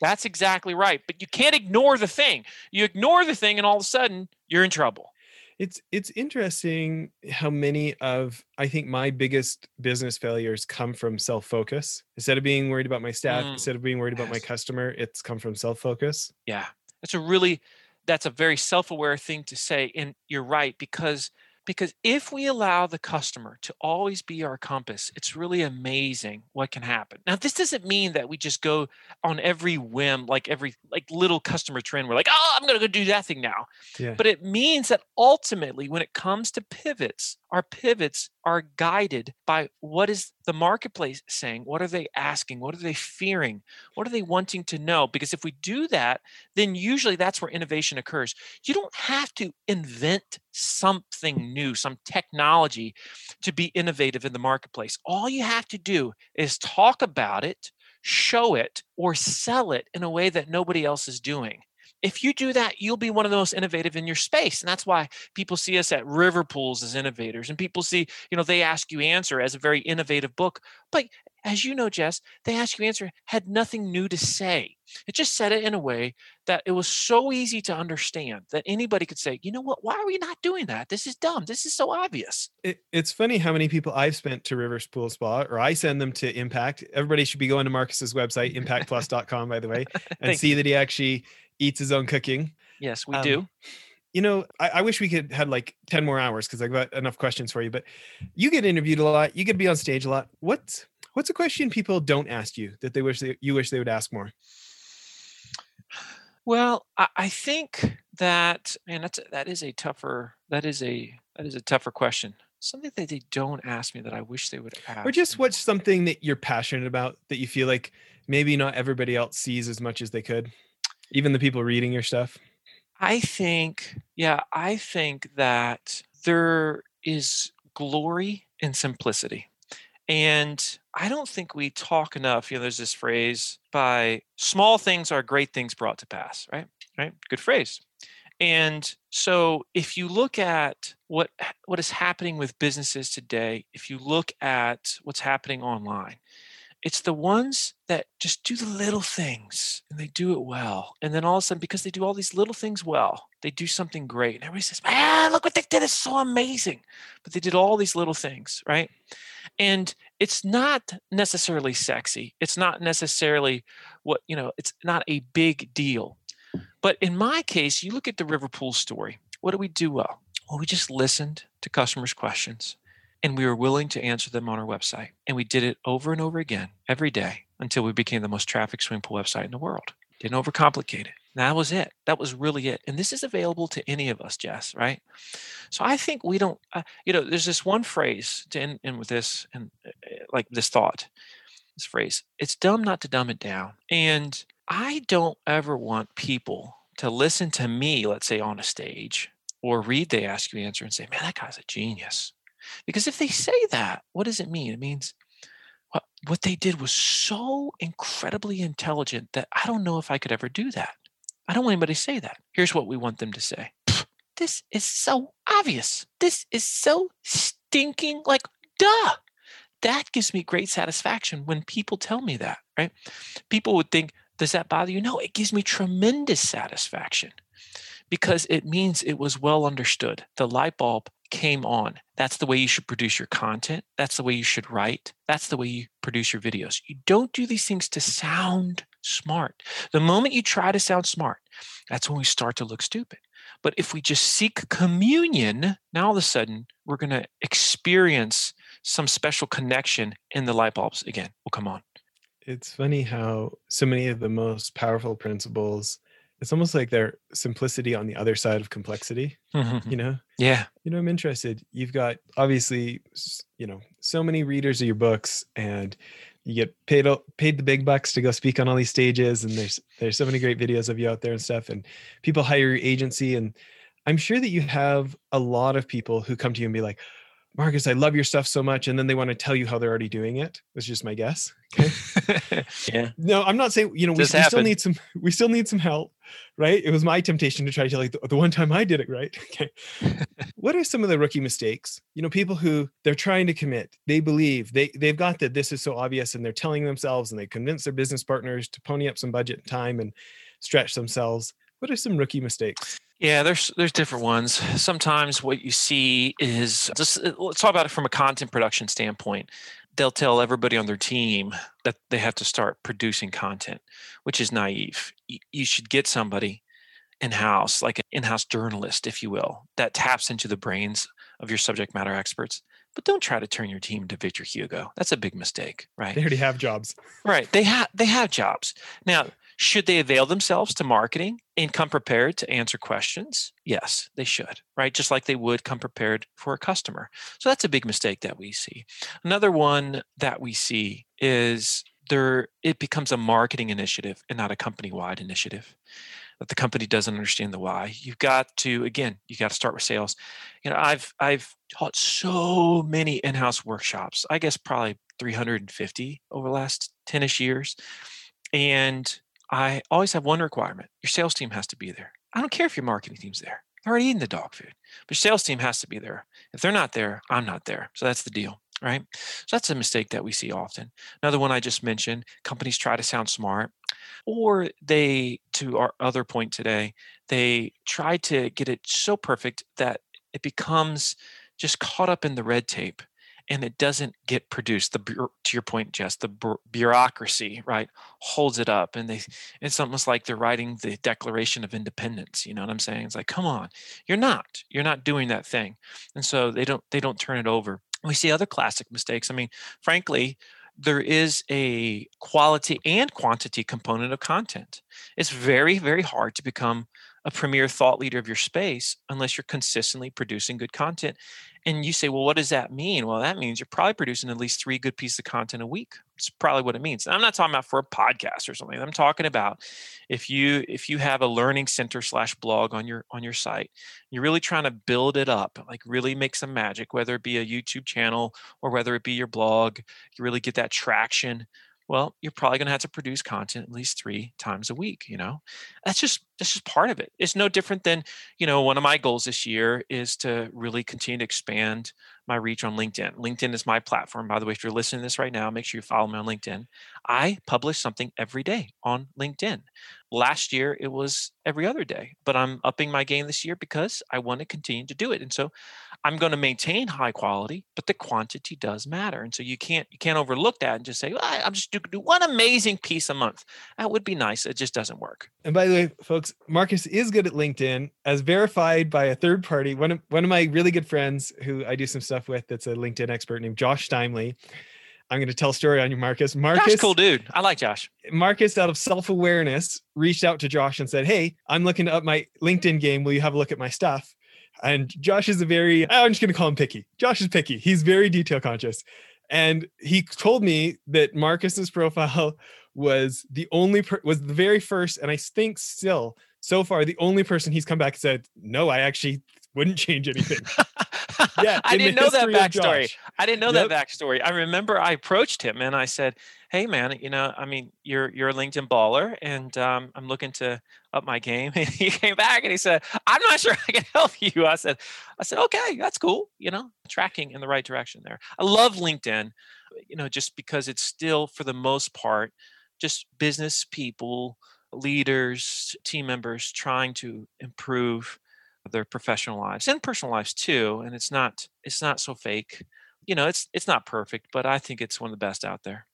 That's exactly right. But you can't ignore the thing. You ignore the thing, and all of a sudden, you're in trouble it's it's interesting how many of i think my biggest business failures come from self-focus. Instead of being worried about my staff mm. instead of being worried about my customer it's come from self-focus. Yeah. That's a really that's a very self-aware thing to say and you're right because because if we allow the customer to always be our compass, it's really amazing what can happen. Now, this doesn't mean that we just go on every whim, like every like little customer trend. We're like, oh, I'm gonna go do that thing now. Yeah. But it means that ultimately, when it comes to pivots, our pivots are guided by what is the marketplace saying what are they asking what are they fearing what are they wanting to know? Because if we do that then usually that's where innovation occurs. You don't have to invent something new some technology to be innovative in the marketplace. All you have to do is talk about it show it or sell it in a way that nobody else is doing if you do that, you'll be one of the most innovative in your space. And that's why people see us at River Pools as innovators. And people see, you know, they ask you answer as a very innovative book. But as you know, Jess, they ask you answer had nothing new to say. It just said it in a way that it was so easy to understand that anybody could say, you know what, why are we not doing that? This is dumb. This is so obvious. It, it's funny how many people I've spent to Rivers Pool Spa or I send them to Impact. Everybody should be going to Marcus's website, impactplus.com, by the way, and see that he actually eats his own cooking. Yes, we um, do. You know, I, I, wish we could had like 10 more hours because I've got enough questions for you, but you get interviewed a lot, you get to be on stage a lot. What's what's a question people don't ask you that they wish they, you wish they would ask more? Well, I, I think that man, that's that is a tougher that is a that is a tougher question something that they don't ask me that I wish they would ask. Or just what's something that you're passionate about that you feel like maybe not everybody else sees as much as they could? Even the people reading your stuff? I think yeah i think that there is glory in simplicity and i don't think we talk enough you know there's this phrase by small things are great things brought to pass right? Right? Good phrase. And so if you look at what what is happening with businesses today if you look at what's happening online it's the ones that just do the little things and they do it well. And then all of a sudden, because they do all these little things well, they do something great. And everybody says, Man, look what they did. It's so amazing. But they did all these little things, right? And it's not necessarily sexy. It's not necessarily what, you know, it's not a big deal. But in my case, you look at the River Pool story. what do we do well? Well, we just listened to customers' questions and we were willing to answer them on our website. And we did it over and over again every day until we became the most traffic swimming pool website in the world. Didn't overcomplicate it. That was it. That was really it. And this is available to any of us, Jess, right? So I think we don't, uh, you know, there's this one phrase to end, end with this and uh, like this thought, this phrase it's dumb not to dumb it down. And I don't ever want people to listen to me, let's say on a stage or read the Ask You Answer and say, man, that guy's a genius. Because if they say that, what does it mean? It means what, what they did was so incredibly intelligent that I don't know if I could ever do that. I don't want anybody to say that. Here's what we want them to say This is so obvious. This is so stinking like, duh. That gives me great satisfaction when people tell me that, right? People would think, does that bother you? No, it gives me tremendous satisfaction because it means it was well understood. The light bulb came on. That's the way you should produce your content. That's the way you should write. That's the way you produce your videos. You don't do these things to sound smart. The moment you try to sound smart, that's when we start to look stupid. But if we just seek communion, now all of a sudden we're going to experience some special connection in the light bulbs again will come on. It's funny how so many of the most powerful principles it's almost like their simplicity on the other side of complexity mm-hmm. you know? Yeah. You know i'm interested. You've got obviously you know so many readers of your books and you get paid paid the big bucks to go speak on all these stages and there's there's so many great videos of you out there and stuff and people hire your agency and i'm sure that you have a lot of people who come to you and be like Marcus, I love your stuff so much. And then they want to tell you how they're already doing it. That's just my guess. Okay. yeah. No, I'm not saying, you know, we, we still need some, we still need some help, right? It was my temptation to try to tell like the, the one time I did it right. Okay. what are some of the rookie mistakes? You know, people who they're trying to commit, they believe they, they've got that this is so obvious and they're telling themselves and they convince their business partners to pony up some budget and time and stretch themselves. What are some rookie mistakes? Yeah, there's there's different ones. Sometimes what you see is just uh, let's talk about it from a content production standpoint. They'll tell everybody on their team that they have to start producing content, which is naive. You should get somebody in-house, like an in-house journalist, if you will, that taps into the brains of your subject matter experts. But don't try to turn your team into Victor Hugo. That's a big mistake, right? They already have jobs. Right. They have they have jobs. Now, should they avail themselves to marketing and come prepared to answer questions? Yes, they should, right? Just like they would come prepared for a customer. So that's a big mistake that we see. Another one that we see is there it becomes a marketing initiative and not a company-wide initiative that the company doesn't understand the why you've got to again you got to start with sales you know i've i've taught so many in-house workshops i guess probably 350 over the last 10ish years and I always have one requirement your sales team has to be there. I don't care if your marketing team's there. They're already eating the dog food, but your sales team has to be there. If they're not there, I'm not there. So that's the deal, right? So that's a mistake that we see often. Another one I just mentioned companies try to sound smart, or they, to our other point today, they try to get it so perfect that it becomes just caught up in the red tape and it doesn't get produced. The to your point jess the bureaucracy right holds it up and they it's almost like they're writing the declaration of independence you know what i'm saying? It's like come on you're not you're not doing that thing. And so they don't they don't turn it over. We see other classic mistakes. I mean frankly there is a quality and quantity component of content. It's very very hard to become a premier thought leader of your space unless you're consistently producing good content and you say, well, what does that mean? Well, that means you're probably producing at least three good pieces of content a week. It's probably what it means. And I'm not talking about for a podcast or something. I'm talking about if you if you have a learning center slash blog on your on your site, you're really trying to build it up, like really make some magic, whether it be a YouTube channel or whether it be your blog, you really get that traction well you're probably going to have to produce content at least three times a week you know? That's just that's just part of it. It's no different than you know one of my goals this year is to really continue to expand my reach on LinkedIn. LinkedIn is my platform. By the way, if you're listening to this right now, make sure you follow me on LinkedIn. I publish something every day on LinkedIn. Last year, it was every other day, but I'm upping my game this year because I want to continue to do it. And so I'm going to maintain high quality, but the quantity does matter. And so you can't you can't overlook that and just say, well, I'm just do, do one amazing piece a month. That would be nice. It just doesn't work. And by the way, folks, Marcus is good at LinkedIn as verified by a third party. One of one of my really good friends who I do some stuff with that's a LinkedIn expert named Josh Steimle. I'm going to tell a story on you, Marcus. Marcus, Josh, cool dude. I like Josh. Marcus, out of self awareness, reached out to Josh and said, "Hey, I'm looking to up my LinkedIn game. Will you have a look at my stuff?" And Josh is a very, I'm just going to call him picky. Josh is picky. He's very detail conscious. And he told me that Marcus's profile was the only, per- was the very first, and I think still so far, the only person he's come back and said, no, I actually wouldn't change anything. yeah, I didn't know that backstory. I didn't know yep. that backstory. I remember I approached him and I said, "Hey, man, you know, I mean, you're you're a LinkedIn baller, and um, I'm looking to up my game." And he came back and he said, "I'm not sure I can help you." I said, "I said, okay, that's cool. You know, tracking in the right direction there. I love LinkedIn, you know, just because it's still for the most part just business people." leaders team members trying to improve their professional lives and personal lives too and it's not it's not so fake you know it's it's not perfect but i think it's one of the best out there.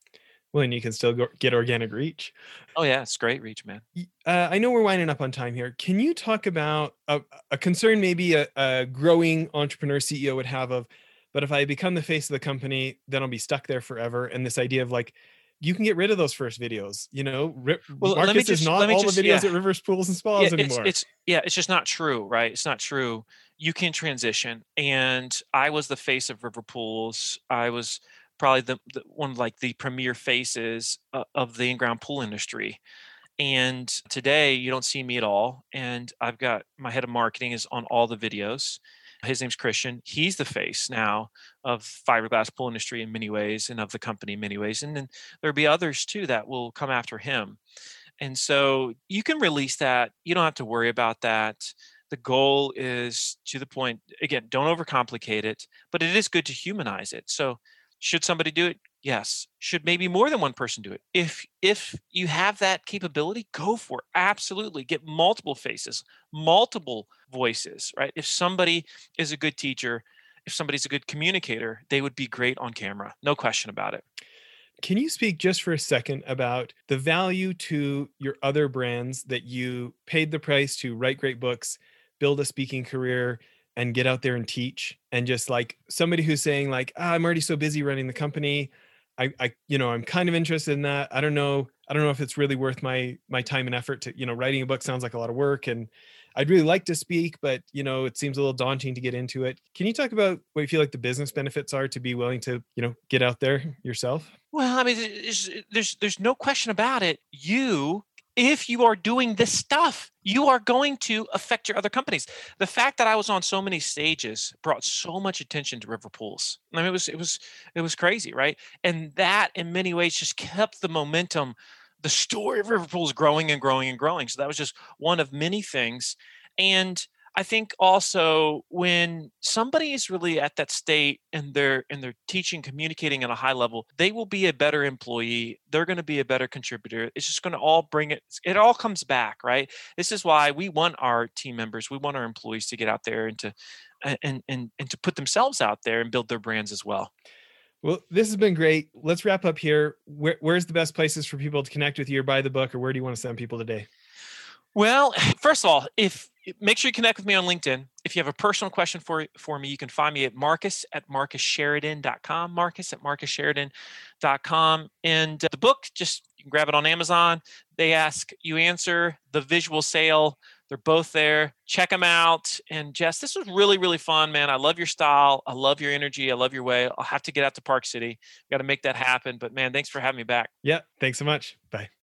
Well and you can still go, get organic reach. Oh yeah it's great reach man. Uh, i know we're winding up on time here. Can you talk about a, a concern maybe a, a growing entrepreneur ceo would have of but if i become the face of the company then i'll be stuck there forever and this idea of like you can get rid of those first videos. You know, Rip, well, Marcus just, is not all just, the videos yeah. at Rivers Pools and Spas yeah, anymore. It's, it's, yeah, it's just not true, right? It's not true. You can transition, and I was the face of River Pools. I was probably the, the one of like the premier faces uh, of the in-ground pool industry. And today, you don't see me at all. And I've got my head of marketing is on all the videos his name's Christian. He's the face now of fiberglass pool industry in many ways and of the company in many ways. And then there'll be others too that will come after him. And so you can release that. You don't have to worry about that. The goal is to the point, again, don't overcomplicate it, but it is good to humanize it. So should somebody do it? Yes. Should maybe more than one person do it? If if you have that capability, go for it. Absolutely. Get multiple faces, multiple voices, right? If somebody is a good teacher, if somebody's a good communicator, they would be great on camera. No question about it. Can you speak just for a second about the value to your other brands that you paid the price to write great books, build a speaking career, and get out there and teach? And just like somebody who's saying, like, oh, I'm already so busy running the company. I, I, you know, I'm kind of interested in that. I don't know. I don't know if it's really worth my my time and effort to, you know, writing a book sounds like a lot of work and I'd really like to speak, but you know, it seems a little daunting to get into it. Can you talk about what you feel like the business benefits are to be willing to, you know, get out there yourself? Well, I mean, there's there's, there's no question about it. You if you are doing this stuff, you are going to affect your other companies. The fact that I was on so many stages brought so much attention to River Pools. I mean, it was it was it was crazy, right? And that, in many ways, just kept the momentum the story of River Pools growing and growing and growing. So that was just one of many things. And I think also when somebody is really at that state and they're and they're teaching, communicating at a high level, they will be a better employee. They're going to be a better contributor. It's just going to all bring it. It all comes back, right? This is why we want our team members, we want our employees to get out there and to and and and to put themselves out there and build their brands as well. Well, this has been great. Let's wrap up here. Where, where's the best places for people to connect with you or buy the book, or where do you want to send people today? Well, first of all, if make sure you connect with me on LinkedIn. If you have a personal question for for me, you can find me at Marcus at MarcusSheridan.com. Marcus at MarcusSheridan.com. And uh, the book, just you can grab it on Amazon. They ask, you answer the visual sale they're both there. Check them out. And Jess, this was really, really fun, man. I love your style. I love your energy. I love your way. I'll have to get out to Park City. Got to make that happen. But man, thanks for having me back. Yeah. Thanks so much. Bye.